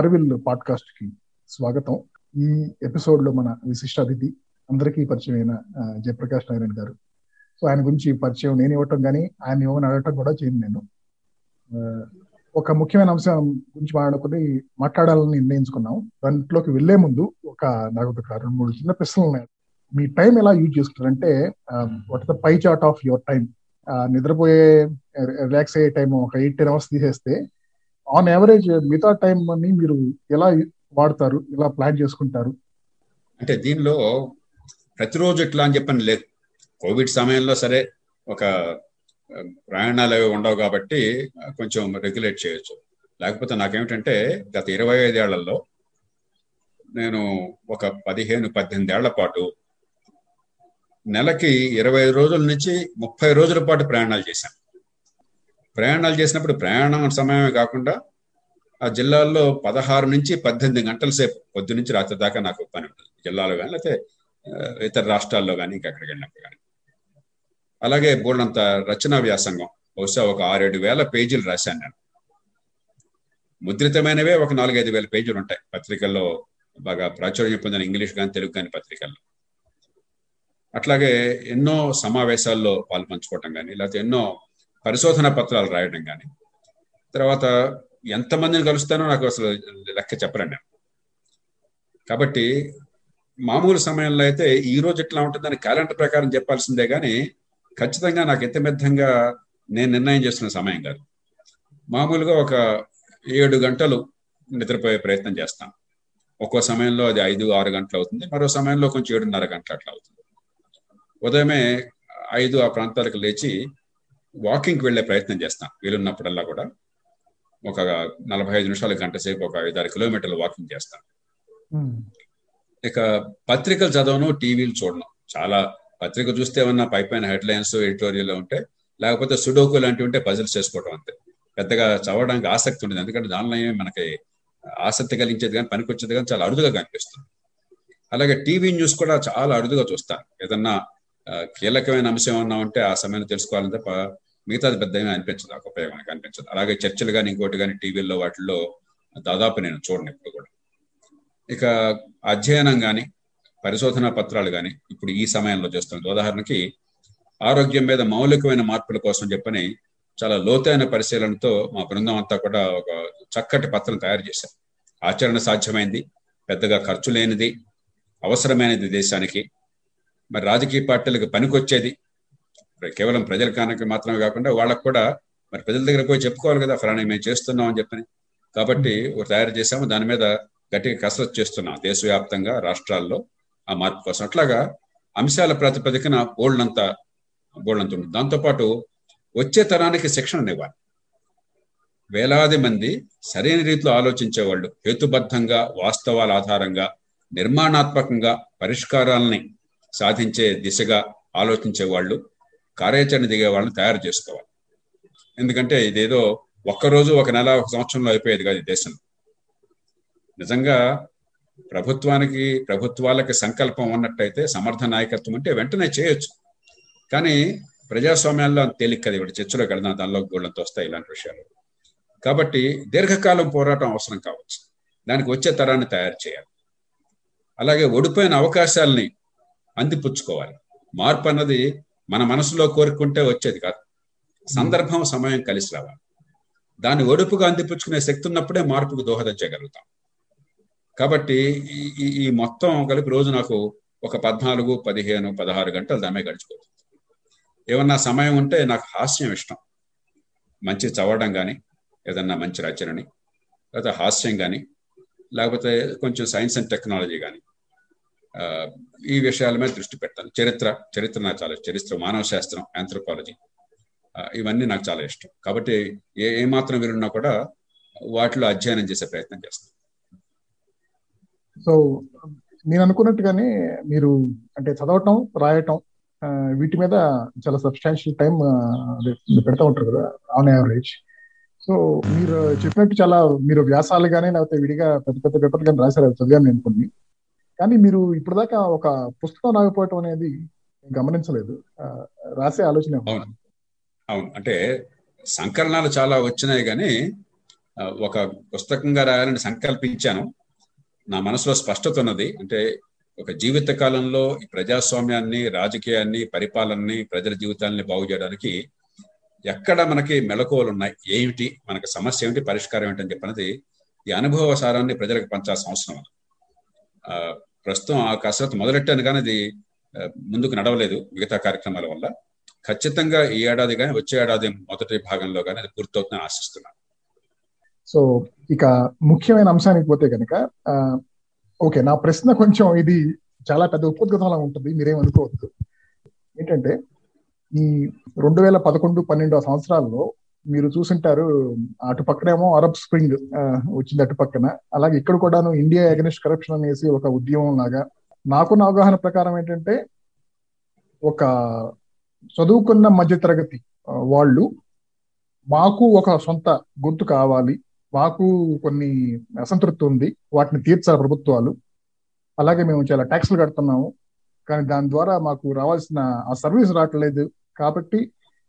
అరవిల్ పాడ్కాస్ట్కి స్వాగతం. ఈ ఎపిసోడ్లో మన విశిష్ట అతిథి అందరికీ పరిచయమైన జయప్రకాష్ నారాయణ గారు. సో ఆయన గురించి పరిచయం నేను ఇవ్వటం కానీ ఆయన ఇవ్వమని అడగటం కూడా చేయను నేను. ఒక ముఖ్యమైన అంశం గురించి మాట్లాడుకుని మాట్లాడాలని నిర్ణయించుకున్నాం. దాంట్లోకి వెళ్ళే ముందు ఒక నాకు ఒక రెండు మూడు చిన్న ప్రశ్నలు ఉన్నాయి. మీ టైం ఎలా use చేసుకుంటారంటే what the pie chart of your time? నిద్రపోయే రిలాక్స్ అయ్యే టైం ఒక ఎయిట్ టెన్ అవర్స్ తీసేస్తే ఆన్ యావరేజ్ మిగతా టైం అని మీరు ఎలా వాడతారు? ఎలా ప్లాన్ చేసుకుంటారు? అంటే దీనిలో ప్రతిరోజు ఇట్లా అని చెప్పని లేదు. కోవిడ్ సమయంలో సరే ఒక ప్రయాణాలు అవి ఉండవు కాబట్టి కొంచెం రెగ్యులేట్ చేయొచ్చు. లేకపోతే నాకేమిటంటే గత ఇరవై ఐదేళ్ళలో నేను ఒక పదిహేను పద్దెనిమిది ఏళ్ళ పాటు నెలకి ఇరవై రోజుల నుంచి ముప్పై రోజుల పాటు ప్రయాణాలు చేశాను. ప్రయాణాలు చేసినప్పుడు ప్రయాణం సమయమే కాకుండా ఆ జిల్లాల్లో పదహారు నుంచి పద్దెనిమిది గంటల సేపు పొద్దు నుంచి రాత్రి దాకా నాకు పని ఉంటుంది. జిల్లాలో కానీ లేకపోతే ఇతర రాష్ట్రాల్లో కానీ ఇంకెక్కడికి వెళ్ళినప్పుడు కానీ అలాగే బోల్డంత రచనా వ్యాసంగం బహుశా ఒక ఆరేడు వేల పేజీలు రాశాను నేను. ముద్రితమైనవే ఒక నాలుగైదు వేల పేజీలు ఉంటాయి. పత్రికల్లో బాగా ప్రాచుర్యం పొందిన ఇంగ్లీష్ కానీ తెలుగు కానీ పత్రికల్లో. అట్లాగే ఎన్నో సమావేశాల్లో పాల్పంచుకోవటం కానీ లేకపోతే ఎన్నో పరిశోధన పత్రాలు రాయడం కానీ తర్వాత ఎంతమందిని కలుస్తానో నాకు అసలు లెక్క చెప్పరండి కాబట్టి మామూలు సమయంలో అయితే ఈ రోజు ఎట్లా ఉంటుందని క్యాలెండర్ ప్రకారం చెప్పాల్సిందే కానీ ఖచ్చితంగా నాకు ఇతమిద్దంగా నేను నిర్ణయం చేస్తున్న సమయం కాదు. మామూలుగా ఒక ఏడు గంటలు నిద్రపోయే ప్రయత్నం చేస్తాను ఒక్కో సమయంలో అది ఐదు ఆరు గంటలు అవుతుంది. మరో సమయంలో కొంచెం ఏడున్నర గంటలు అట్లా అవుతుంది. ఉదయమే ఐదు ఆ ప్రాంతాలకు లేచి వాకింగ్కి వెళ్ళే ప్రయత్నం చేస్తాను వీలున్నప్పుడల్లా కూడా. ఒక నలభై ఐదు నిమిషాలు గంట సేపు ఒక ఐదు ఆరు కిలోమీటర్లు వాకింగ్ చేస్తాను ఇక పత్రికలు చదవను టీవీలు చూడను. చాలా పత్రిక చూస్తే ఏమన్నా పై పైన హెడ్లైన్స్ ఎడిటోరియల్ ఉంటే లేకపోతే సుడోకు లాంటివి ఉంటే పజిల్స్ చేసుకోవడం అంతే. పెద్దగా చదవడానికి ఆసక్తి ఉండదు. ఎందుకంటే దానిలో ఏమి మనకి ఆసక్తి కలిగించేది కానీ పనికొచ్చేది కానీ చాలా అరుదుగా కనిపిస్తుంది. అలాగే టీవీ న్యూస్ కూడా చాలా అరుదుగా చూస్తాను. ఏదన్నా కీలకమైన అంశం ఏమన్నా ఉంటే ఆ సమయంలో తెలుసుకోవాలని తప్ప మిగతాది పెద్ద ఏమీ అనిపించదు ఒక ఉపయోగానికి అనిపించదు. అలాగే చర్చలు కానీ ఇంకోటి కానీ టీవీల్లో వాటిల్లో దాదాపు నేను చూడను ఇప్పుడు కూడా. ఇక అధ్యయనం కానీ పరిశోధన పత్రాలు కానీ ఇప్పుడు ఈ సమయంలో చేస్తుంది ఉదాహరణకి ఆరోగ్యం మీద మౌలికమైన మార్పుల కోసం చెప్పని చాలా లోతైన పరిశీలనతో మా బృందం అంతా కూడా ఒక చక్కటి పత్రం తయారు చేశారు. ఆచరణ సాధ్యమైంది పెద్దగా ఖర్చు లేనిది అవసరమైనది దేశానికి మరి రాజకీయ పార్టీలకు పనికొచ్చేది. కేవలం ప్రజల కానికి మాత్రమే కాకుండా వాళ్ళకు కూడా మరి ప్రజల దగ్గర పోయి చెప్పుకోవాలి కదా ఫలానా మేము చేస్తున్నాం అని చెప్పని. కాబట్టి తయారు చేసాము దాని మీద గట్టిగా కసరత్తు చేస్తున్నాం దేశవ్యాప్తంగా రాష్ట్రాల్లో ఆ మార్పు కోసం. అట్లాగా అంశాల ప్రాతిపదికన బోల్డ్నంత బోల్డ్నంత ఉంటుంది. దాంతోపాటు వచ్చే తరానికి శిక్షణ ఇవ్వాలి. వేలాది మంది సరైన రీతిలో ఆలోచించే వాళ్ళు హేతుబద్ధంగా వాస్తవాల ఆధారంగా నిర్మాణాత్మకంగా పరిష్కారాలని సాధించే దిశగా ఆలోచించే వాళ్ళు కార్యాచరణ దిగే వాళ్ళని తయారు చేసుకోవాలి. ఎందుకంటే ఇదేదో ఒక్కరోజు ఒక నెల ఒక సంవత్సరంలో అయిపోయేది కాదు దేశం. నిజంగా ప్రభుత్వానికి ప్రభుత్వాలకి సంకల్పం ఉన్నట్టయితే సమర్థ నాయకత్వం అంటే వెంటనే చేయొచ్చు. కానీ ప్రజాస్వామ్యాల్లో అంత తేలిక కదా. ఇప్పుడు చర్చలోకి వెళ్దాం దానిలో గోళ్ళంతో వస్తాయి ఇలాంటి విషయాలు. కాబట్టి దీర్ఘకాలం పోరాటం అవసరం కావచ్చు. దానికి వచ్చే తరాన్ని తయారు చేయాలి. అలాగే ఓడిపోయిన అవకాశాలని అందిపుచ్చుకోవాలి. మార్పు అన్నది మన మనసులో కోరుకుంటే వచ్చేది కాదు. సందర్భం సమయం కలిసి రావాలి. దాన్ని ఒడుపుగా అందిపుచ్చుకునే శక్తి ఉన్నప్పుడే మార్పుకు దోహదం చేయగలుగుతాం కాబట్టి ఈ ఈ మొత్తం కలిపి రోజు నాకు ఒక పద్నాలుగు పదిహేను పదహారు గంటలు దామే గడిచిపోతుంది. ఏమన్నా సమయం ఉంటే నాకు హాస్యం ఇష్టం. మంచి చదవడం కానీ ఏదన్నా మంచి రచనని లేకపోతే హాస్యం కానీ లేకపోతే కొంచెం సైన్స్ అండ్ టెక్నాలజీ కానీ ఈ విషయాల మీద దృష్టి పెడతాను చరిత్ర చరిత్ర నాకు చాలా చరిత్ర మానవ శాస్త్రం ఆంథ్రోపాలజీ ఇవన్నీ నాకు చాలా ఇష్టం. కాబట్టి ఏ ఏమాత్రం వీరున్నా కూడా వాటిలో అధ్యయనం చేసే ప్రయత్నం చేస్తాను. సో నేను అనుకున్నట్టుగానే మీరు అంటే చదవటం రాయటం వీటి మీద చాలా సబ్స్టాన్షియల్ టైం పెడతా ఉంటారు కదా ఆన్ యావరేజ్ సో మీరు చెప్పినట్టు చాలా మీరు వ్యాసాలు కానీ లేకపోతే విడిగా పెద్ద పెద్ద పేపర్లు కానీ రాశారు చదివాను నేను కొన్ని. కానీ మీరు ఇప్పటిదాకా ఒక పుస్తకం రాకపోవటం అనేది గమనించలేదు. రాసే ఆలోచన అవును. అవును. అంటే సంకలనాలు చాలా వచ్చినాయి కానీ ఒక పుస్తకంగా రాయాలని సంకల్పించాను. నా మనసులో స్పష్టత ఉన్నది. అంటే ఒక జీవిత కాలంలో ఈ ప్రజాస్వామ్యాన్ని రాజకీయాన్ని పరిపాలనని ప్రజల జీవితాలని బాగు చేయడానికి ఎక్కడ మనకి మెలకువలు ఉన్నాయి? ఏమిటి? మనకి సమస్య ఏమిటి? పరిష్కారం ఏమిటి అని చెప్పినది ఈ అనుభవ సారాన్ని ప్రజలకు పంచాల్సిన అవసరం. ప్రస్తుతం ఆ కసరత్తు మొదలెట్టాను కానీ అది ముందుకు నడవలేదు మిగతా కార్యక్రమాల వల్ల. ఖచ్చితంగా ఈ ఏడాది కానీ వచ్చే ఏడాది మొదటి భాగంలో కానీ అది పూర్తవుతుందని ఆశిస్తున్నాను. సో ఇక ముఖ్యమైన అంశానికి పోతే కనుక ఓకే నా ప్రశ్న కొంచెం ఇది చాలా పెద్ద ఉపోద్గతంలా ఉంటుంది మీరేమనుకోవద్దు ఏంటంటే ఈ రెండు వేల పదకొండు పన్నెండు సంవత్సరాల్లో మీరు చూసింటారు అటు పక్కనేమో అరబ్ స్ప్రింగ్ వచ్చింది అటు పక్కన. అలాగే ఇక్కడ కూడాను ఇండియా అగెనిస్ట్ కరప్షన్ అనేసి ఒక ఉద్యమం లాగా. నాకున్న అవగాహన ప్రకారం ఏంటంటే ఒక చదువుకున్న మధ్యతరగతి వాళ్ళు మాకు ఒక సొంత గుర్తు కావాలి మాకు కొన్ని అసంతృప్తి ఉంది వాటిని తీర్చాలి ప్రభుత్వాలు. అలాగే మేము చాలా ట్యాక్స్లు కడుతున్నాము కానీ దాని ద్వారా మాకు రావాల్సిన ఆ సర్వీస్ రావట్లేదు. కాబట్టి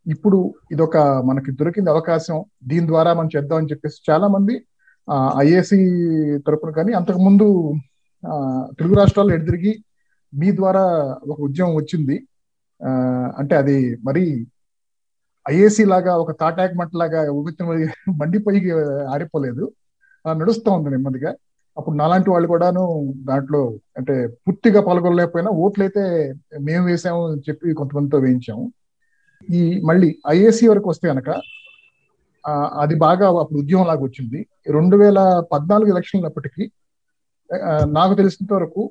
ఇప్పుడు ఇదొక మనకి దొరికింది అవకాశం. దీని ద్వారా మనం చేద్దామని చెప్పేసి చాలా మంది ఐఏసి తరపున కానీ అంతకుముందు తెలుగు రాష్ట్రాల్లో ఎడిదిరిగి మీ ద్వారా ఒక ఉద్యమం వచ్చింది. అంటే అది మరి ఐఏసీ లాగా ఒక తాటాక్ లాగా ఉగెత్తిన మండిపోయి ఆరిపోలేదు. నడుస్తూ ఉంది నెమ్మదిగా. అప్పుడు నాలాంటి వాళ్ళు కూడాను దాంట్లో అంటే పూర్తిగా పాల్గొనలేకపోయినా ఓట్లు అయితే మేము వేసాము అని చెప్పి కొంతమందితో వేయించాము. ఈ మళ్ళీ ఐఏసీ వరకు వస్తే కనుక అది బాగా అప్పుడు ఉద్యమం లాగా వచ్చింది. రెండు వేల పద్నాలుగు ఎలక్షన్లు అప్పటికి నాకు తెలిసినంత వరకు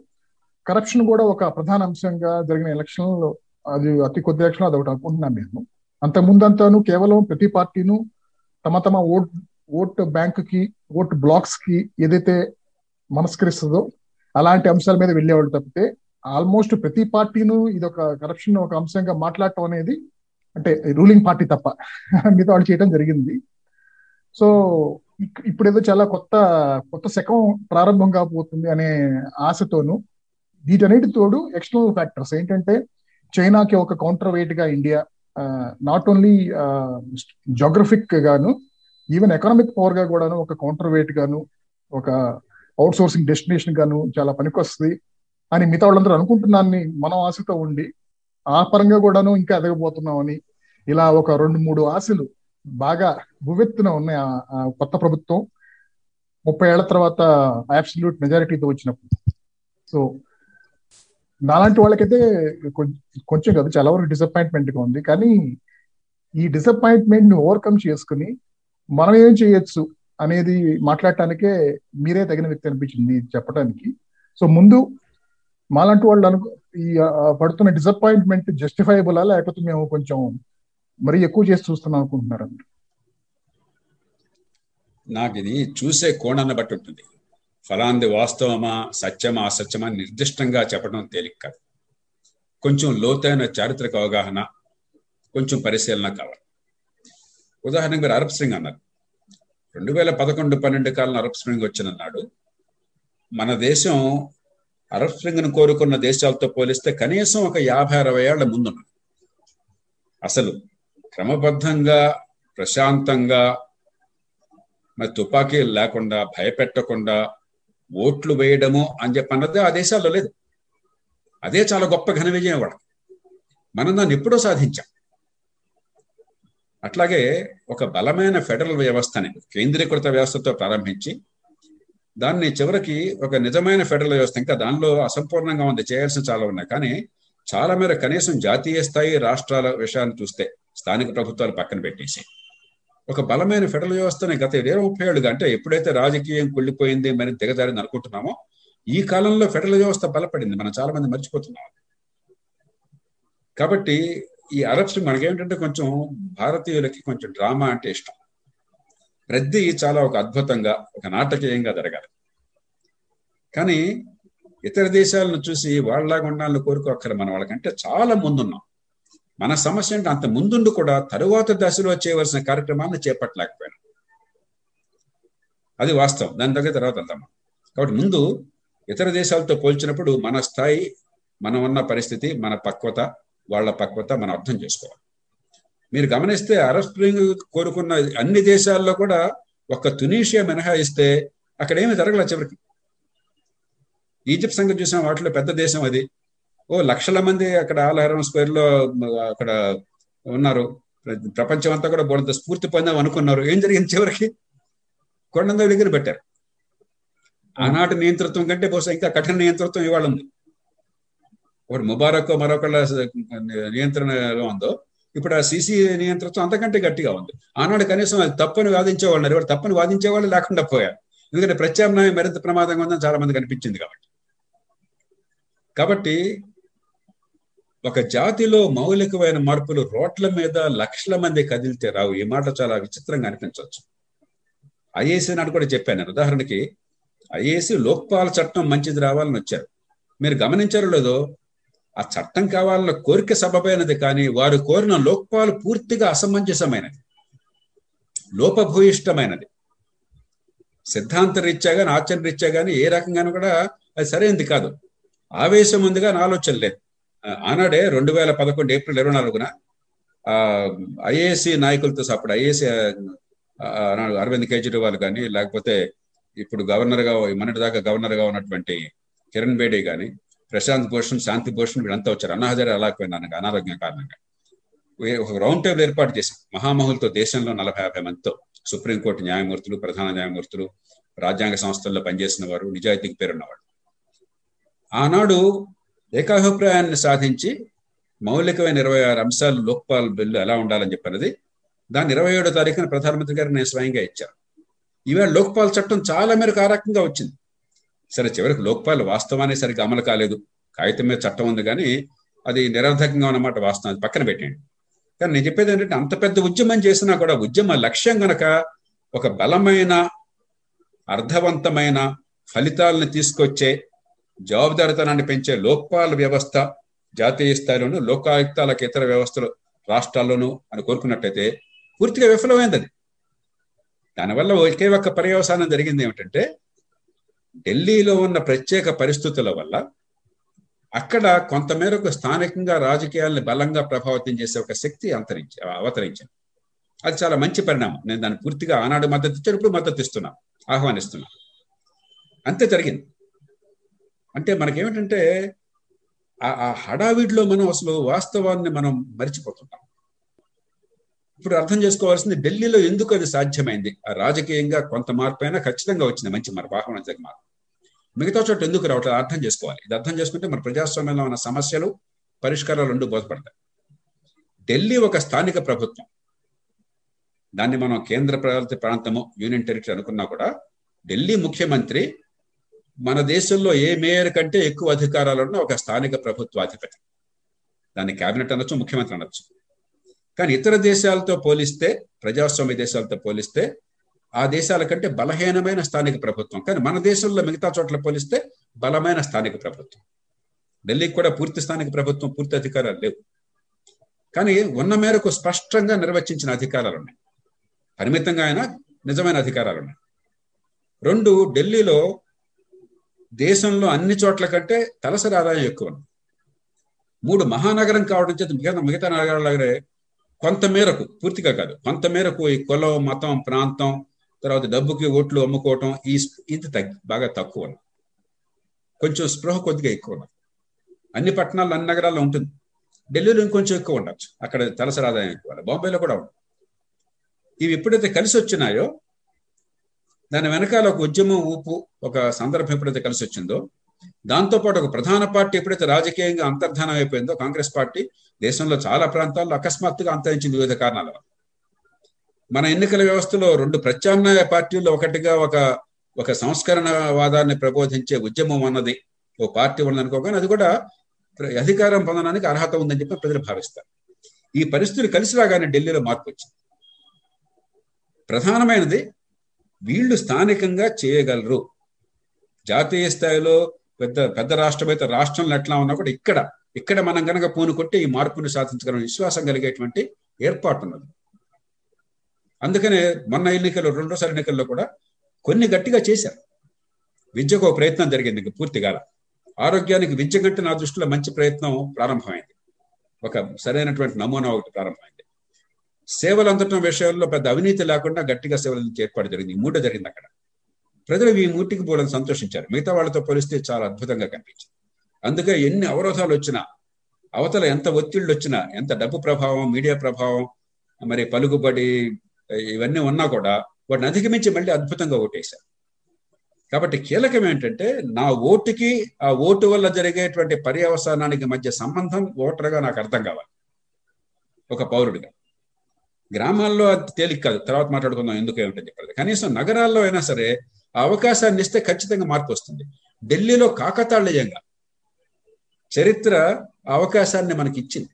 కరప్షన్ కూడా ఒక ప్రధాన అంశంగా జరిగిన ఎలక్షన్లో అది అతి కొద్ది ఎలక్షన్ అది ఒకటి అనుకుంటున్నాను నేను. అంతకుముందంతాను కేవలం ప్రతి పార్టీను తమ తమ ఓట్ ఓట్ బ్యాంకుకి ఓట్ బ్లాక్స్కి ఏదైతే మనస్కరిస్తుందో అలాంటి అంశాల మీద వెళ్ళేవాళ్ళు తప్పితే ఆల్మోస్ట్ ప్రతి పార్టీను ఇది ఒక కరప్షన్ ఒక అంశంగా మాట్లాడటం అనేది అంటే రూలింగ్ పార్టీ తప్ప. మిగతా వాళ్ళు చేయడం జరిగింది. సో ఇప్పుడు ఏదో చాలా కొత్త కొత్త శకం ప్రారంభం కాబోతుంది అనే ఆశతోను వీటన్నిటి తోడు ఎక్స్టర్నల్ ఫ్యాక్టర్స్ ఏంటంటే చైనాకి ఒక కౌంటర్ వెయిట్గా ఇండియా నాట్ ఓన్లీ జోగ్రఫిక్ గాను ఈవెన్ ఎకనామిక్ పవర్గా కూడాను ఒక కౌంటర్ వెయిట్ గాను ఒక అవుట్ సోర్సింగ్ డెస్టినేషన్ గాను చాలా పనికొస్తుంది అని మిగతా వాళ్ళందరూ అనుకుంటున్నాన్ని మనం ఆశతో ఉండి ఆ పరంగా కూడాను ఇంకా ఎదగబోతున్నామని ఇలా ఒక రెండు మూడు ఆశలు బాగా భువెత్తున ఉన్నాయి ఆ కొత్త ప్రభుత్వం. ముప్పై ఏళ్ళ తర్వాత అబ్సల్యూట్ మెజారిటీతో వచ్చినప్పుడు. సో నాలాంటి వాళ్ళకైతే కొంచెం కదా చాలా వరకు డిసప్పాయింట్మెంట్గా ఉంది. కానీ ఈ డిసప్పాయింట్మెంట్ని ఓవర్కమ్ చేసుకుని మనం ఏం చేయొచ్చు అనేది మాట్లాడటానికే మీరే తగిన వ్యక్తి అనిపించింది చెప్పడానికి సో ముందు మాలాంటి వాళ్ళు అనుకో ఈ పడుతున్న డిసప్పాయింట్మెంట్ జస్టిఫైబులా లేకపోతే మేము కొంచెం మరి ఎక్కువ చేసి చూస్తున్నాం అనుకుంటున్నారు నాకు ఇది చూసే కోణాన్ని బట్టి ఉంటుంది. ఫలాంది వాస్తవమా సత్యమా అసత్యమా నిర్దిష్టంగా చెప్పడం తేలిక కాదు. కొంచెం లోతైన చారిత్రక అవగాహన కొంచెం పరిశీలన కావాలి. ఉదాహరణకు మీరు అరబ్ సింగ్ అన్నారు. రెండు వేల పదకొండు పన్నెండు కాలం అరబ్ స్ప్రింగ్ వచ్చినన్నాడు మన దేశం అరబ్ స్ప్రింగ్ను కోరుకున్న దేశాలతో పోలిస్తే కనీసం ఒక యాభై అరవై ఏళ్ళ ముందున్నది. అసలు క్రమబద్ధంగా ప్రశాంతంగా మరి తుపాకీలు లేకుండా భయపెట్టకుండా ఓట్లు వేయడము అని చెప్పన్నది ఆ దేశాల్లో లేదు. అదే చాలా గొప్ప ఘన విజయం వాళ్ళకి. మనం దాన్ని ఎప్పుడో సాధించాం. అట్లాగే ఒక బలమైన ఫెడరల్ వ్యవస్థని కేంద్రీకృత వ్యవస్థతో ప్రారంభించి దాన్ని చివరికి ఒక నిజమైన ఫెడరల్ వ్యవస్థ ఇంకా దానిలో అసంపూర్ణంగా ఉంది చేయాల్సిన చాలా ఉన్నాయి. కానీ చాలా మేర కనీసం జాతీయ స్థాయి రాష్ట్రాల విషయాన్ని చూస్తే స్థానిక ప్రభుత్వాలు పక్కన పెట్టేసి ఒక బలమైన ఫెడరల్ వ్యవస్థని గత ఇరవై ముప్పై ఏళ్ళుగా అంటే ఎప్పుడైతే రాజకీయం కుళ్ళిపోయింది మరి దిగజారిని అనుకుంటున్నామో ఈ కాలంలో ఫెడరల్ వ్యవస్థ బలపడింది. మనం చాలా మంది మర్చిపోతున్నాం కాబట్టి ఈ అరబ్స్ మనకేమిటంటే కొంచెం భారతీయులకి కొంచెం డ్రామా అంటే ఇష్టం. ప్రతి చాలా ఒక అద్భుతంగా ఒక నాటకీయంగా జరగాలి. కానీ ఇతర దేశాలను చూసి వాళ్ళలాగా ఉండాలని కోరుకోక్కర్ మన వాళ్ళకంటే చాలా ముందున్నాం. మన సమస్య అంటే అంత ముందుండి కూడా తరువాత దశలో చేయవలసిన కార్యక్రమాన్ని చేపట్టలేకపోయాను. అది వాస్తవం. దాని దగ్గర తర్వాత వెళ్తాం కాబట్టి ముందు ఇతర దేశాలతో పోల్చినప్పుడు మన స్థాయి మనం ఉన్న పరిస్థితి మన పక్వత వాళ్ళ పక్వత మనం అర్థం చేసుకోవాలి. మీరు గమనిస్తే అరబ్ స్ప్రింగ్ కోరుకున్న అన్ని దేశాల్లో కూడా ఒక్క తునీషియా మినహాయిస్తే అక్కడ ఏమి జరగల చివరికి. ఈజిప్ట్ సంగతి చూసిన వాటిలో పెద్ద దేశం అది. ఓ లక్షల మంది అక్కడ ఆలహరం స్క్వేర్లో అక్కడ ఉన్నారు. ప్రపంచం అంతా కూడా బోడంత స్ఫూర్తి పొందాం అనుకున్నారు. ఏం జరిగింది చివరికి? కొండంద దగ్గర పెట్టారు. ఆనాటి నియంతృత్వం కంటే బహుశా ఇంకా కఠిన నియంతృత్వం ఇవాళ ఉంది. ఒకటి ముబారక్ మరొకళ్ళ నియంత్రణలో ఉందో ఇప్పుడు ఆ సీసీ నియంతృత్వం అంతకంటే గట్టిగా ఉంది. ఆనాడు కనీసం అది తప్పని వాదించేవాళ్ళు ఎవరు తప్పని వాదించేవాళ్ళు లేకుండా పోయారు. ఎందుకంటే ప్రత్యామ్నాయం మరింత ప్రమాదంగా ఉందని చాలా మంది కనిపించింది కాబట్టి. కాబట్టి ఒక జాతిలో మౌలికమైన మార్పులు రోడ్ల మీద లక్షల మంది కదిలితే రావు. ఈ మాట చాలా విచిత్రంగా అనిపించవచ్చు. ఐఏసీ నాడు కూడా చెప్పాను ఉదాహరణకి ఐఏసీ లోక్పాల చట్టం మంచిది రావాలని వచ్చారు. మీరు గమనించారో లేదో ఆ చట్టం కావాలన్న కోరిక సభపైనది కానీ వారు కోరిన లోక్పాలు పూర్తిగా అసమంజసమైనది. లోపభూయిష్టమైనది. సిద్ధాంత రీత్యా కానీ ఆచరణ రీత్యా కానీ ఏ రకంగానూ కూడా అది సరైనది కాదు. ఆవేశం ఉంది కానీ ఆలోచన లేదు. ఆనాడే రెండు వేల పదకొండు ఏప్రిల్ ఇరవై నాలుగున ఐఏసి నాయకులతో అప్పుడు ఐఏసి అరవింద్ కేజ్రీవాల్ కానీ లేకపోతే ఇప్పుడు గవర్నర్గా మొన్నటి దాకా గవర్నర్గా ఉన్నటువంటి కిరణ్ బేడీ కానీ ప్రశాంత్ భూషణ్ శాంతి భూషణ్ వీళ్ళంతా వచ్చారు. అన్నా హజారే అలాకపోయినాను అనారోగ్యం కారణంగా. ఒక రౌండ్ టేబుల్ ఏర్పాటు చేశాం. మహామహులతో దేశంలో నలభై యాభై మందితో సుప్రీంకోర్టు న్యాయమూర్తులు ప్రధాన న్యాయమూర్తులు రాజ్యాంగ సంస్థల్లో పనిచేసిన వారు నిజాయితీకి పేరున్నవాడు ఆనాడు ఏకాభిప్రాయాన్ని సాధించి మౌలికమైన ఇరవై ఆరు అంశాలు లోక్పాల్ బిల్లు ఎలా ఉండాలని చెప్పినది. దాన్ని ఇరవై ఏడో తారీఖున ప్రధానమంత్రి గారు నేను స్వయంగా ఇచ్చాను. ఈవేళ లోక్పాల్ చట్టం చాలా మేరకు ఆ రకంగా వచ్చింది. సరే చివరికి లోక్పాల్ వాస్తవానికి సరిగ్గా అమలు కాలేదు. కాగితం మీద చట్టం ఉంది కానీ అది నిరర్ధకంగా ఉన్నమాట వాస్తవం అది పక్కన పెట్టండి కానీ నేను చెప్పేది ఏంటంటే అంత పెద్ద ఉద్యమం చేసినా కూడా ఉద్యమ లక్ష్యం గనక ఒక బలమైన అర్థవంతమైన ఫలితాలను తీసుకొచ్చే జవాబుదారితనాన్ని పెంచే లోక్పాల వ్యవస్థ జాతీయ స్థాయిలోను లోకాయుక్తాలకు ఇతర వ్యవస్థలు రాష్ట్రాల్లోనూ అని కోరుకున్నట్టయితే పూర్తిగా విఫలమైంది అది. దానివల్ల ఒకే ఒక్క పర్యవసానం జరిగింది ఏమిటంటే ఢిల్లీలో ఉన్న ప్రత్యేక పరిస్థితుల వల్ల అక్కడ కొంతమేరకు స్థానికంగా రాజకీయాలను బలంగా ప్రభావితం చేసే ఒక శక్తి అంతరించి అవతరించింది. అది చాలా మంచి పరిణామం. నేను దాన్ని పూర్తిగా ఆనాడు మద్దతు ఇచ్చాను ఇప్పుడు మద్దతు ఇస్తున్నా ఆహ్వానిస్తున్నా అంతే జరిగింది. అంటే మనకేమిటంటే ఆ హడావిడిలో మనం అసలు వాస్తవాన్ని మనం మరిచిపోతుంటాం. ఇప్పుడు అర్థం చేసుకోవాల్సింది ఢిల్లీలో ఎందుకు అది సాధ్యమైంది? ఆ రాజకీయంగా కొంత మార్పు అయినా ఖచ్చితంగా వచ్చింది. మంచి మరి వాహనం జరిగిన మార్పు. మిగతా చోట ఎందుకు రావట్లేదు? అర్థం చేసుకోవాలి. ఇది అర్థం చేసుకుంటే మన ప్రజాస్వామ్యంలో ఉన్న సమస్యలు పరిష్కారాలు రెండు బోధపడతాయి. ఢిల్లీ ఒక స్థానిక ప్రభుత్వం. దాన్ని మనం కేంద్ర ప్రభుత్వ ప్రాంతము యూనియన్ టెరిటరీ అనుకున్నా కూడా ఢిల్లీ ముఖ్యమంత్రి మన దేశంలో ఏ మేయర్ కంటే ఎక్కువ అధికారాలు ఉన్న ఒక స్థానిక ప్రభుత్వాధిపతి. దాన్ని కేబినెట్ అనొచ్చు ముఖ్యమంత్రి అనొచ్చు. కానీ ఇతర దేశాలతో పోలిస్తే ప్రజాస్వామ్య దేశాలతో పోలిస్తే ఆ దేశాల కంటే బలహీనమైన స్థానిక ప్రభుత్వం. కానీ మన దేశంలో మిగతా చోట్ల పోలిస్తే బలమైన స్థానిక ప్రభుత్వం. ఢిల్లీకి కూడా పూర్తి స్థానిక ప్రభుత్వం పూర్తి అధికారాలు లేవు. కానీ ఉన్న మేరకు స్పష్టంగా నిర్వచించిన అధికారాలు ఉన్నాయి. పరిమితంగా అయినా నిజమైన అధికారాలు ఉన్నాయి. రెండు ఢిల్లీలో దేశంలో అన్ని చోట్ల కంటే తలసరి ఆదాయం ఎక్కువ మూడు మహానగరం కావడం చేత మిగతా మిగతా నగరాలే కొంత మేరకు పూర్తిగా కాదు కొంత మేరకు ఈ కులం మతం ప్రాంతం తర్వాత డబ్బుకి ఓట్లు అమ్ముకోవటం ఈ ఇది తగ్గి బాగా తక్కువ కొంచెం స్పృహ కొద్దిగా ఎక్కువ అన్ని పట్టణాల్లో అన్ని నగరాల్లో ఉంటుంది. ఢిల్లీలో ఇంకొంచెం ఎక్కువ ఉండొచ్చు. అక్కడ తలసరి ఆదాయం ఎక్కువ బాంబేలో కూడా ఉంటుంది ఇవి ఎప్పుడైతే కలిసి వచ్చినాయో దాని వెనకాల ఒక ఉద్యమం ఊపు ఒక సందర్భం ఎప్పుడైతే కలిసి వచ్చిందో దాంతోపాటు ఒక ప్రధాన పార్టీ ఎప్పుడైతే రాజకీయంగా అంతర్ధానం అయిపోయిందో కాంగ్రెస్ పార్టీ దేశంలో చాలా ప్రాంతాల్లో అకస్మాత్తుగా అంతరించింది వివిధ కారణాల వల్ల. మన ఎన్నికల వ్యవస్థలో రెండు ప్రత్యామ్నాయ పార్టీల్లో ఒకటిగా ఒక ఒక సంస్కరణవాదాన్ని ప్రబోధించే ఉద్యమం అన్నది ఓ పార్టీ ఉన్నదనుకోగానే అది కూడా అధికారం పొందడానికి అర్హత ఉందని చెప్పి ప్రజలు భావిస్తారు. ఈ పరిస్థితులు కలిసి రాగానే ఢిల్లీలో మార్పు వచ్చింది. ప్రధానమైనది వీళ్ళు స్థానికంగా చేయగలరు. జాతీయ స్థాయిలో పెద్ద పెద్ద రాష్ట్రం అయితే రాష్ట్రంలో ఎట్లా ఉన్నా కూడా ఇక్కడ ఇక్కడ మనం కనుక పూనుకుంటే ఈ మార్పుని సాధించగలం విశ్వాసం కలిగేటువంటి ఏర్పాటు ఉన్నది. అందుకనే మొన్న ఎన్నికల్లో రెండోసారి ఎన్నికల్లో కూడా కొన్ని గట్టిగా చేశారు. విద్యకు ఒక ప్రయత్నం జరిగింది పూర్తిగా ఆరోగ్యానికి విద్య కంటే నా దృష్టిలో మంచి ప్రయత్నం ప్రారంభమైంది. ఒక సరైనటువంటి నమూనా ఒకటి ప్రారంభమైంది. సేవలు అందటం విషయంలో పెద్ద అవినీతి లేకుండా గట్టిగా సేవలు ఏర్పాటు జరిగింది. ఈ మూట జరిగింది అక్కడ. ప్రజలు ఈ మూటికి పోవడం సంతోషించారు. మిగతా వాళ్ళతో పోలిస్తే చాలా అద్భుతంగా కనిపించింది. అందుకే ఎన్ని అవరోధాలు వచ్చినా అవతల ఎంత ఒత్తిళ్ళు వచ్చినా ఎంత డబ్బు ప్రభావం మీడియా ప్రభావం మరి పలుకుబడి ఇవన్నీ ఉన్నా కూడా వాటిని అధిగమించి మళ్ళీ అద్భుతంగా ఓటేశారు. కాబట్టి కీలకం ఏంటంటే నా ఓటుకి ఆ ఓటు వల్ల జరిగేటువంటి పర్యవసానానికి మధ్య సంబంధం ఓటర్గా నాకు అర్థం కావాలి. ఒక పౌరుడిగా. గ్రామాల్లో అది తేలిక కాదు. తర్వాత మాట్లాడుకుందాం ఎందుకు ఏమిటని చెప్పారు కనీసం నగరాల్లో అయినా సరే ఆ అవకాశాన్ని ఇస్తే ఖచ్చితంగా మార్పు వస్తుంది. ఢిల్లీలో కాకతాళీయంగా చరిత్ర అవకాశాన్ని మనకి ఇచ్చింది.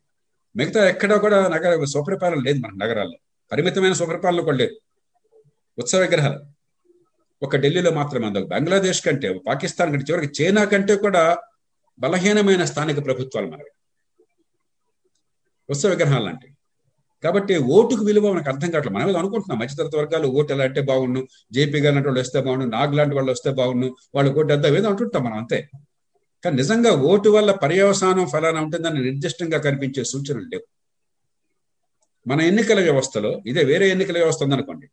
మిగతా ఎక్కడా కూడా నగర స్వపరిపాలన లేదు మన నగరాల్లో. పరిమితమైన స్వపరిపాలన కూడా లేదు. ఉత్సవ విగ్రహాలు. ఒక ఢిల్లీలో మాత్రమే అందరు బంగ్లాదేశ్ కంటే పాకిస్తాన్ కంటే చివరికి చైనా కంటే కూడా బలహీనమైన స్థానిక ప్రభుత్వాలు మనవి. ఉత్సవ విగ్రహాలు లాంటివి. కాబట్టి ఓటుకు విలువ మనకు అర్థం కావట్లేదు. మనం ఏదో అనుకుంటున్నాం. మధ్యతరగతి వర్గాలు ఓటు ఎలా అంటే బాగుండు. జేపీ గారు లాంటి వాళ్ళు వస్తే బాగుండు. నాగ్ లాంటి వాళ్ళు వస్తే బాగుండు. వాళ్ళు ఓటు వద్దా ఏదో అంటుంటాం మనం అంతే. కానీ నిజంగా ఓటు వల్ల పర్యవసానం ఫలానా ఉంటుందని నిర్దిష్టంగా కనిపించే సూచనలు లేవు. మన ఎన్నికల వ్యవస్థలో ఇదే వేరే ఎన్నికల వ్యవస్థ ఉందనుకోండి.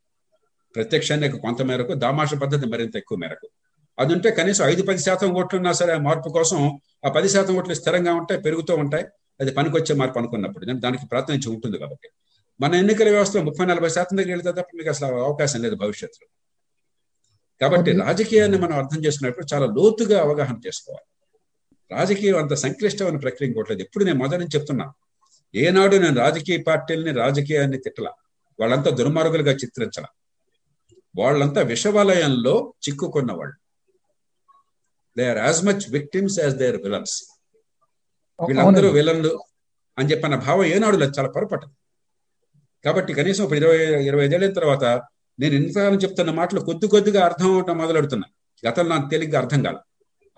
ప్రత్యక్ష ఎన్నిక కొంత మేరకు దామాష పద్ధతి మరింత ఎక్కువ మేరకు. అది ఉంటే కనీసం ఐదు పది శాతం ఓట్లు ఉన్నా సరే మార్పు కోసం ఆ పది శాతం ఓట్లు స్థిరంగా ఉంటాయి పెరుగుతూ ఉంటాయి. అది పనికొచ్చే మార్పు అనుకున్నప్పుడు దానికి ప్రాతినిధ్యం ఉంటుంది కాబట్టి. మన ఎన్నికల వ్యవస్థలో ముప్పై నలభై శాతం దగ్గర వెళ్తే తప్ప మీకు అసలు అవకాశం లేదు భవిష్యత్తులో. కాబట్టి రాజకీయాన్ని మనం అర్థం చేసుకున్నప్పుడు చాలా లోతుగా అవగాహన చేసుకోవాలి. రాజకీయం అంత సంక్లిష్టమైన ప్రక్రియ ఇంకోట్లేదు ఎప్పుడు నేను మొదటి నుంచి చెప్తున్నా ఏనాడు నేను రాజకీయ పార్టీలని రాజకీయాన్ని తిట్టల. వాళ్ళంతా దుర్మార్గులుగా చిత్రించాల. వాళ్ళంతా విషవలయంలో చిక్కుకున్న వాళ్ళు they are as much victims as their villains వీళ్ళందరూ విలన్లు అని చెప్పిన భావం ఏనాడు లేదు చాలా పొరపాటు. కాబట్టి కనీసం ఇప్పుడు ఇరవై ఇరవై ఐదేళ్ళ తర్వాత నేను ఇంతకాలం చెప్తున్న మాటలు కొద్ది కొద్దిగా అర్థం అవటం మొదలెడుతున్నా గతంలో నాకు తేలిగ్గా అర్థం కాదు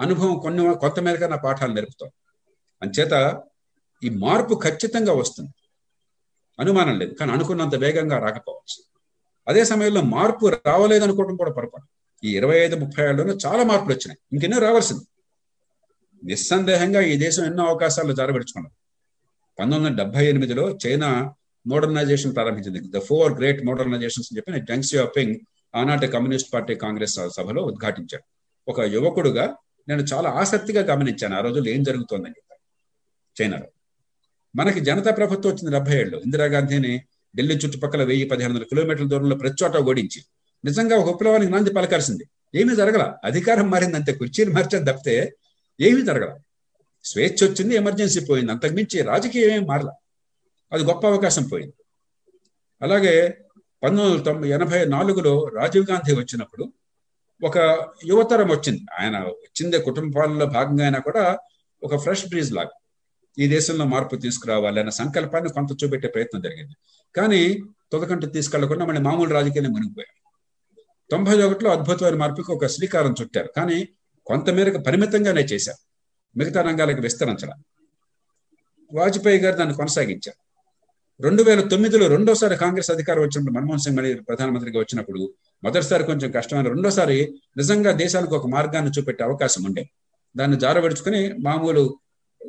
అనుభవం కొన్ని కొంత మేరకు నా పాఠాలు నేర్పుతాం. అంచేత ఈ మార్పు ఖచ్చితంగా వస్తుంది. అనుమానం లేదు. కానీ అనుకున్నంత వేగంగా రాకపోవచ్చు. అదే సమయంలో మార్పు రావలేదనుకోవడం కూడా పొరపాటు. ఈ ఇరవై ఐదు ముప్పై ఏళ్ళలోనే చాలా మార్పులు వచ్చినాయి. ఇంకెన్నో రావాల్సింది. నిస్సందేహంగా ఈ దేశం ఎన్నో అవకాశాలు జారబెడుచుకున్నది. పంతొమ్మిది వందల డెబ్బై ఎనిమిదిలో చైనా మోడర్నైజేషన్ ప్రారంభించింది. ద ఫోర్ గ్రేట్ మోడర్నైజేషన్స్ అని చెప్పి జంగ్ సియాపింగ్ ఆనాటి కమ్యూనిస్ట్ పార్టీ కాంగ్రెస్ సభలో ఉద్ఘాటించాడు ఒక యువకుడుగా నేను చాలా ఆసక్తిగా గమనించాను. ఆ రోజుల్లో ఏం జరుగుతోందని చెప్పాను చైనాలో. మనకి జనతా ప్రభుత్వం వచ్చింది డెబ్బై ఏళ్ళు ఇందిరాగాంధీని ఢిల్లీ చుట్టుపక్కల వెయ్యి పదిహేను వందల కిలోమీటర్ల దూరంలో ప్రతి చోట ఓడించి నిజంగా ఒక విప్లవానికి నాంది పలకాల్సింది ఏమీ జరగల. అధికారం మారింది అంతే కుర్చీలు మార్చారు తప్పితే ఏమీ జరగల. స్వేచ్ఛ వచ్చింది ఎమర్జెన్సీ పోయింది. అంతకుమించి రాజకీయం ఏం మారల. అది గొప్ప అవకాశం పోయింది. అలాగే పంతొమ్మిది వందల తొంభై ఎనభై నాలుగులో రాజీవ్ గాంధీ వచ్చినప్పుడు ఒక యువతరం వచ్చింది. ఆయన వచ్చిందే కుటుంబాలలో భాగంగా అయినా కూడా ఒక ఫ్రెష్ బ్రీజ్ లాగా. ఈ దేశంలో మార్పు తీసుకురావాలి అన్న సంకల్పాన్ని కొంత చూపెట్టే ప్రయత్నం జరిగింది. కానీ తొదకంటే తీసుకెళ్ళకుండా మళ్ళీ మామూలు రాజకీయాన్ని మునిగిపోయారు తొంభై ఒకటిలో అద్భుతమైన మార్పుకి ఒక శ్రీకారం చుట్టారు. కానీ కొంతమేరకు పరిమితంగానే చేశారు. మిగతా రంగాలకు విస్తరించడం. వాజ్పేయి గారు దాన్ని కొనసాగించారు. రెండు వేల తొమ్మిదిలో రెండోసారి కాంగ్రెస్ అధికారం వచ్చినప్పుడు మన్మోహన్ సింగ్ మళ్ళీ ప్రధానమంత్రిగా వచ్చినప్పుడు మొదటిసారి కొంచెం కష్టమైన రెండోసారి నిజంగా దేశానికి ఒక మార్గాన్ని చూపెట్టే అవకాశం ఉండే. దాన్ని జారబడుచుకుని మామూలు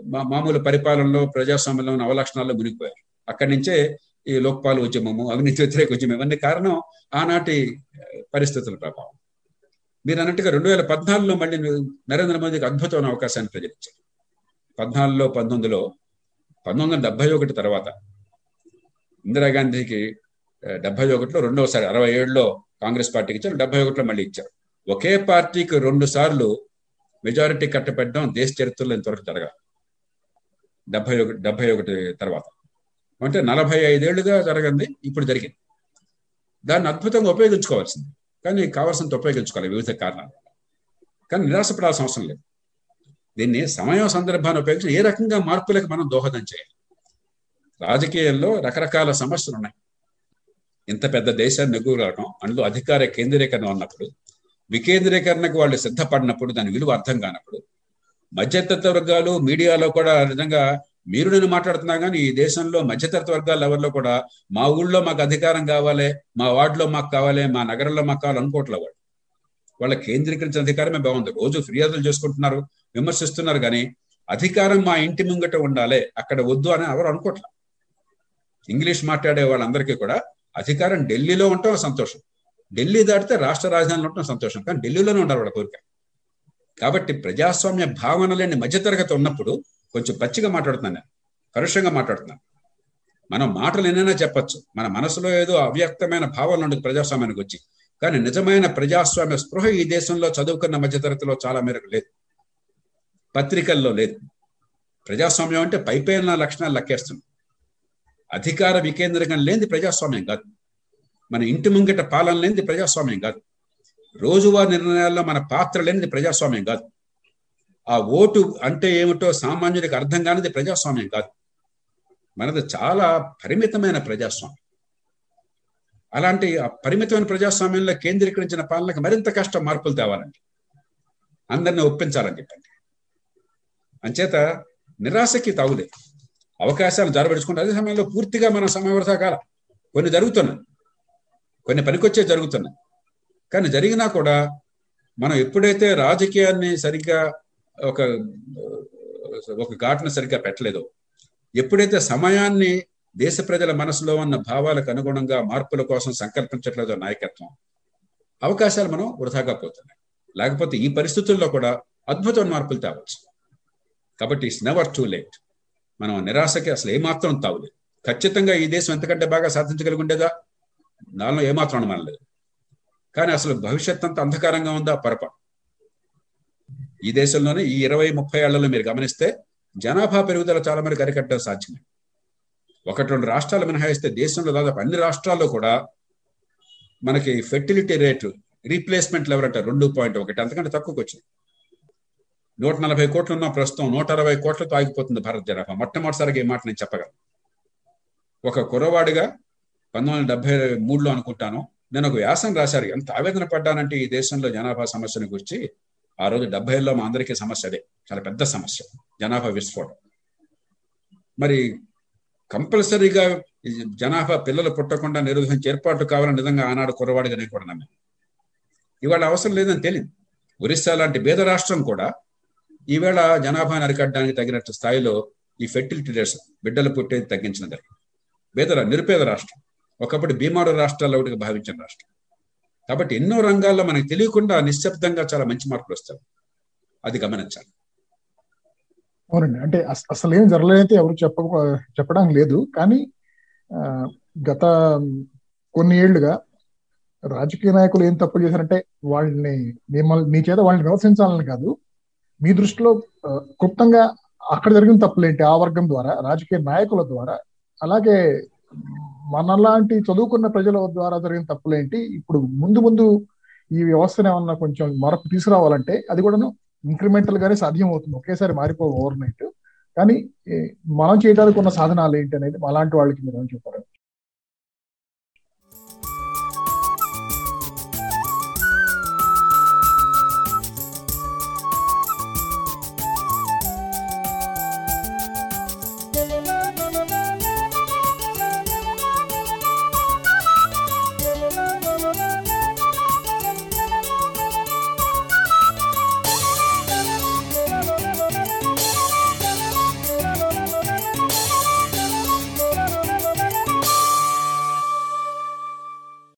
మామూలు పరిపాలనలో ప్రజాస్వామ్యంలో ఉన్న అవలక్షణాల్లో మునిగిపోయారు. అక్కడి నుంచే ఈ లోక్పాల్ ఉద్యమము అవినీతి వ్యతిరేక ఉద్యమం ఇవన్నీ కారణం ఆనాటి పరిస్థితుల ప్రభావం. మీరు అన్నట్టుగా రెండు వేల పద్నాలుగులో మళ్ళీ నరేంద్ర మోదీకి అద్భుతమైన అవకాశాన్ని ప్రజలించారు పద్నాలుగులో పంతొమ్మిదిలో పంతొమ్మిది వందల డెబ్బై ఒకటి తర్వాత ఇందిరాగాంధీకి డెబ్బై ఒకటిలో రెండవసారి అరవై ఏడులో కాంగ్రెస్ పార్టీకి ఇచ్చారు డెబ్బై ఒకటిలో మళ్ళీ ఇచ్చారు. ఒకే పార్టీకి రెండు సార్లు మెజారిటీ కట్టపెట్టడం దేశ చరిత్రలో ఇంతవరకు జరగాలి. డెబ్బై ఒకటి డెబ్బై ఒకటి తర్వాత. అంటే నలభై ఐదేళ్ళుగా జరగంది ఇప్పుడు జరిగింది. దాన్ని అద్భుతంగా ఉపయోగించుకోవాల్సింది. కానీ కావాల్సినంత ఉపయోగించుకోవాలి వివిధ కారణాలు. కానీ నిరాశపడాల్సిన అవసరం లేదు. దీన్ని సమయం సందర్భాన్ని ఉపయోగించి ఏ రకంగా మార్పులకు మనం దోహదం చేయాలి? రాజకీయాల్లో రకరకాల సమస్యలు ఉన్నాయి. ఇంత పెద్ద దేశాన్ని నెగ్గురావడం అందులో అధికార కేంద్రీకరణ ఉన్నప్పుడు వికేంద్రీకరణకు వాళ్ళు సిద్ధపడినప్పుడు దాని విలువ అర్థం కానప్పుడు మధ్యతరగతి వర్గాలు మీడియాలో కూడా నిజంగా మీరు నేను మాట్లాడుతున్నా కానీ ఈ దేశంలో మధ్యతరగతి వర్గాల లెవెల్లో కూడా మా ఊళ్ళో మాకు అధికారం కావాలి మా వార్డులో మాకు కావాలి మా నగరంలో మాకు కావాలి అనుకోవట్లే వాళ్ళు. వాళ్ళ కేంద్రీకరించిన అధికారమే బాగుంది. రోజు ఫిర్యాదులు చేసుకుంటున్నారు విమర్శిస్తున్నారు కానీ అధికారం మా ఇంటి ముంగట ఉండాలి అక్కడ వద్దు అని ఎవరు అనుకోవట్లే. ఇంగ్లీష్ మాట్లాడే వాళ్ళందరికీ కూడా అధికారం ఢిల్లీలో ఉండటం సంతోషం. ఢిల్లీ దాటితే రాష్ట్ర రాజధానిలో ఉండటం సంతోషం కానీ ఢిల్లీలోనే ఉండాలి వాళ్ళ కోరిక. కాబట్టి ప్రజాస్వామ్య భావన లేని మధ్యతరగతి ఉన్నప్పుడు కొంచెం పచ్చిగా మాట్లాడుతున్నాను. నేను పరుషంగా మాట్లాడుతున్నాను. మనం మాటలు ఎన్నైనా చెప్పచ్చు. మన మనసులో ఏదో అవ్యక్తమైన భావాలు ఉండదు ప్రజాస్వామ్యానికి వచ్చి. కానీ నిజమైన ప్రజాస్వామ్య స్పృహ ఈ దేశంలో చదువుకున్న మధ్యతరగతిలో చాలా మేరకు లేదు. పత్రికల్లో లేదు. ప్రజాస్వామ్యం అంటే పైపైన లక్షణాలు లెక్కేస్తుంది అధికార వికేంద్రీకరణ లేనిది ప్రజాస్వామ్యం కాదు. మన ఇంటి ముంగిట పాలన లేనిది ప్రజాస్వామ్యం కాదు. రోజువారీ నిర్ణయాల్లో మన పాత్ర లేనిది ప్రజాస్వామ్యం కాదు. ఆ ఓటు అంటే ఏమిటో సామాన్యుడికి అర్థం కానిది ప్రజాస్వామ్యం కాదు. మనది చాలా పరిమితమైన ప్రజాస్వామ్యం. అలాంటి ఆ పరిమితమైన ప్రజాస్వామ్యంలో కేంద్రీకరించిన పాలనకు మరింత కష్టం మార్పులు తేవాలండి. అందరిని ఒప్పించాలని చెప్పండి. అంచేత నిరాశకి తగులే అవకాశాలు జరబడుచుకుంటే అదే సమయంలో పూర్తిగా మన సమయం కాల కొన్ని జరుగుతున్నాయి. కొన్ని పనికొచ్చే జరుగుతున్నాయి. కానీ జరిగినా కూడా మనం ఎప్పుడైతే రాజకీయాన్ని సరిగ్గా ఒక ఒక ఘాటును సరిగ్గా పెట్టలేదు. ఎప్పుడైతే సమయాన్ని దేశ ప్రజల మనసులో ఉన్న భావాలకు అనుగుణంగా మార్పుల కోసం సంకల్పించట్లేదో నాయకత్వం అవకాశాలు మనం వృధాగా పోతున్నాయి. లేకపోతే ఈ పరిస్థితుల్లో కూడా అద్భుతమైన మార్పులు తేవచ్చు. కాబట్టి ఇట్స్ నెవర్ టూ లేట్ మనం నిరాశకి అసలు ఏమాత్రం తావులేదు. ఖచ్చితంగా ఈ దేశం ఎంతకంటే బాగా సాధించగలిగి ఉండేదా? దానిలో ఏమాత్రం అనుమానం లేదు. కానీ అసలు భవిష్యత్ అంత అంధకారంగా ఉందా? పొరపాటు. ఈ దేశంలోనే ఈ ఇరవై ముప్పై ఏళ్ళలో మీరు గమనిస్తే జనాభా పెరుగుదల చాలా మేరకు అరికట్టడం సాధ్యమే. ఒకటి రెండు రాష్ట్రాలు మినహాయిస్తే దేశంలో దాదాపు అన్ని రాష్ట్రాల్లో కూడా మనకి ఫెర్టిలిటీ రేటు రీప్లేస్మెంట్ లెవెల్ అంటే రెండు పాయింట్ ఒకటి అంతకంటే తక్కువకి వచ్చింది. నూట నలభై కోట్లు ఉన్న ప్రస్తుతం నూట అరవై కోట్లతో ఆగిపోతుంది భారత జనాభా. మొట్టమొదటిసారిగా ఈ మాట నేను చెప్పగలను. ఒక కురవాడిగా పంతొమ్మిది వందల డెబ్బై మూడులో అనుకుంటాను. నేను ఒక వ్యాసం రాశారు. ఎంత ఆవేదన పడ్డానంటే ఈ దేశంలో జనాభా సమస్యను గురించి ఆ రోజు డెబ్బైలో మా అందరికీ సమస్య అదే. చాలా పెద్ద సమస్య. జనాభా విస్ఫోటం. మరి కంపల్సరీగా జనాభా పిల్లలు పుట్టకుండా నిరోధించే ఏర్పాటు కావాలని నిజంగా ఆనాడు కుర్రవాడిగా నేను కూడా నమ్మాను. ఇవాళ అవసరం లేదని తెలియదు ఒరిస్సా లాంటి పేద రాష్ట్రం కూడా ఈవేళ జనాభాను అరికట్టడానికి తగినట్టు స్థాయిలో ఈ ఫెర్టిలిటీ రేట్స్ బిడ్డలు పుట్టేది తగ్గించినది పేద నిరుపేద రాష్ట్రం. ఒకప్పుడు బీమారు రాష్ట్రాల్లో ఒకటిగా భావించిన రాష్ట్రం. కాబట్టి ఎన్నో రంగాల్లో మనకు తెలియకుండా నిశ్శబ్దంగా చాలా మంచి మార్పులు వస్తాయి. అది గమనించాలి. అవునండి. అంటే అసలు ఏం జరగలేదైతే ఎవరు చెప్ప చెప్పడం లేదు. కానీ గత కొన్ని ఏళ్ళుగా రాజకీయ నాయకులు ఏం తప్పు చేశారంటే వాళ్ళని మిమ్మల్ని మీ చేత వాళ్ళని విమర్శించాలని కాదు. మీ దృష్టిలో క్లుప్తంగా అక్కడ జరిగిన తప్పులేంటి? ఆ వర్గం ద్వారా రాజకీయ నాయకుల ద్వారా అలాగే మనలాంటి చదువుకున్న ప్రజల ద్వారా జరిగిన తప్పులేంటి? ఇప్పుడు ముందు ముందు ఈ వ్యవస్థను ఏమన్నా కొంచెం మార్పు తీసుకురావాలంటే అది కూడాను ఇంక్రిమెంటల్ గానే సాధ్యం అవుతుంది ఒకేసారి మారిపో ఓవర్ నైట్ కానీ మనం చేయడానికి ఉన్న సాధనాలు ఏంటి అనేది అలాంటి వాళ్ళకి మీరు చెప్పారు?